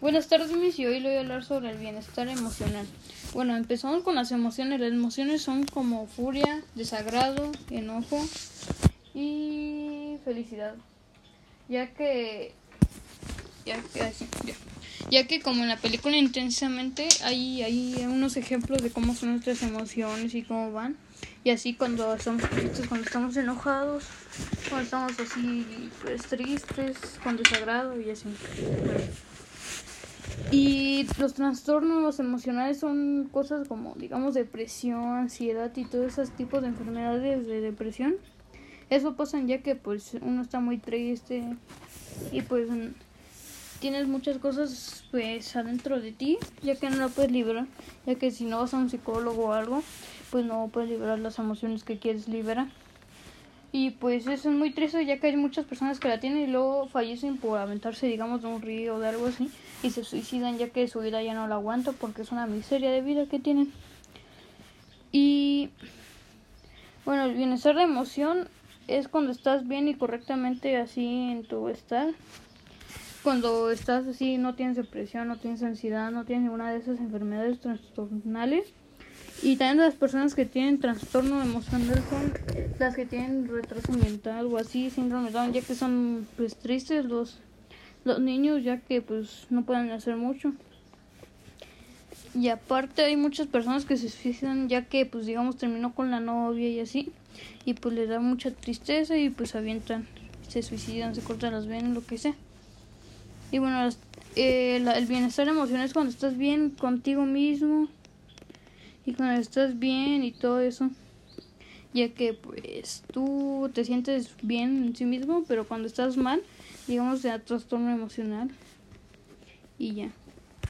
Buenas tardes, mis, y hoy le voy a hablar sobre el bienestar emocional. Bueno, empezamos con las emociones. Las emociones son como furia, desagrado, enojo y felicidad. Ya que. Ya que, ya, que como en la película intensamente hay, hay unos ejemplos de cómo son nuestras emociones y cómo van. Y así cuando estamos tristes, cuando estamos enojados, cuando estamos así pues, tristes, con desagrado y así. Y los trastornos emocionales son cosas como, digamos, depresión, ansiedad y todos esos tipos de enfermedades de depresión. Eso pasa ya que pues uno está muy triste y pues tienes muchas cosas pues adentro de ti, ya que no la puedes liberar, ya que si no vas a un psicólogo o algo, pues no puedes liberar las emociones que quieres liberar. Y pues eso es muy triste ya que hay muchas personas que la tienen y luego fallecen por aventarse digamos de un río o de algo así y se suicidan ya que su vida ya no la aguanta porque es una miseria de vida que tienen. Y bueno, el bienestar de emoción es cuando estás bien y correctamente así en tu estar. Cuando estás así, no tienes depresión, no tienes ansiedad, no tienes ninguna de esas enfermedades trastornales y también las personas que tienen trastorno emocional son las que tienen retraso mental o así, síndrome Down, ya que son pues tristes los, los niños, ya que pues no pueden hacer mucho. Y aparte hay muchas personas que se suicidan ya que pues digamos terminó con la novia y así y pues les da mucha tristeza y pues avientan, se suicidan, se cortan las venas, lo que sea. Y bueno, eh, el bienestar emocional es cuando estás bien contigo mismo y cuando estás bien y todo eso ya que pues tú te sientes bien en sí mismo pero cuando estás mal digamos de trastorno emocional y ya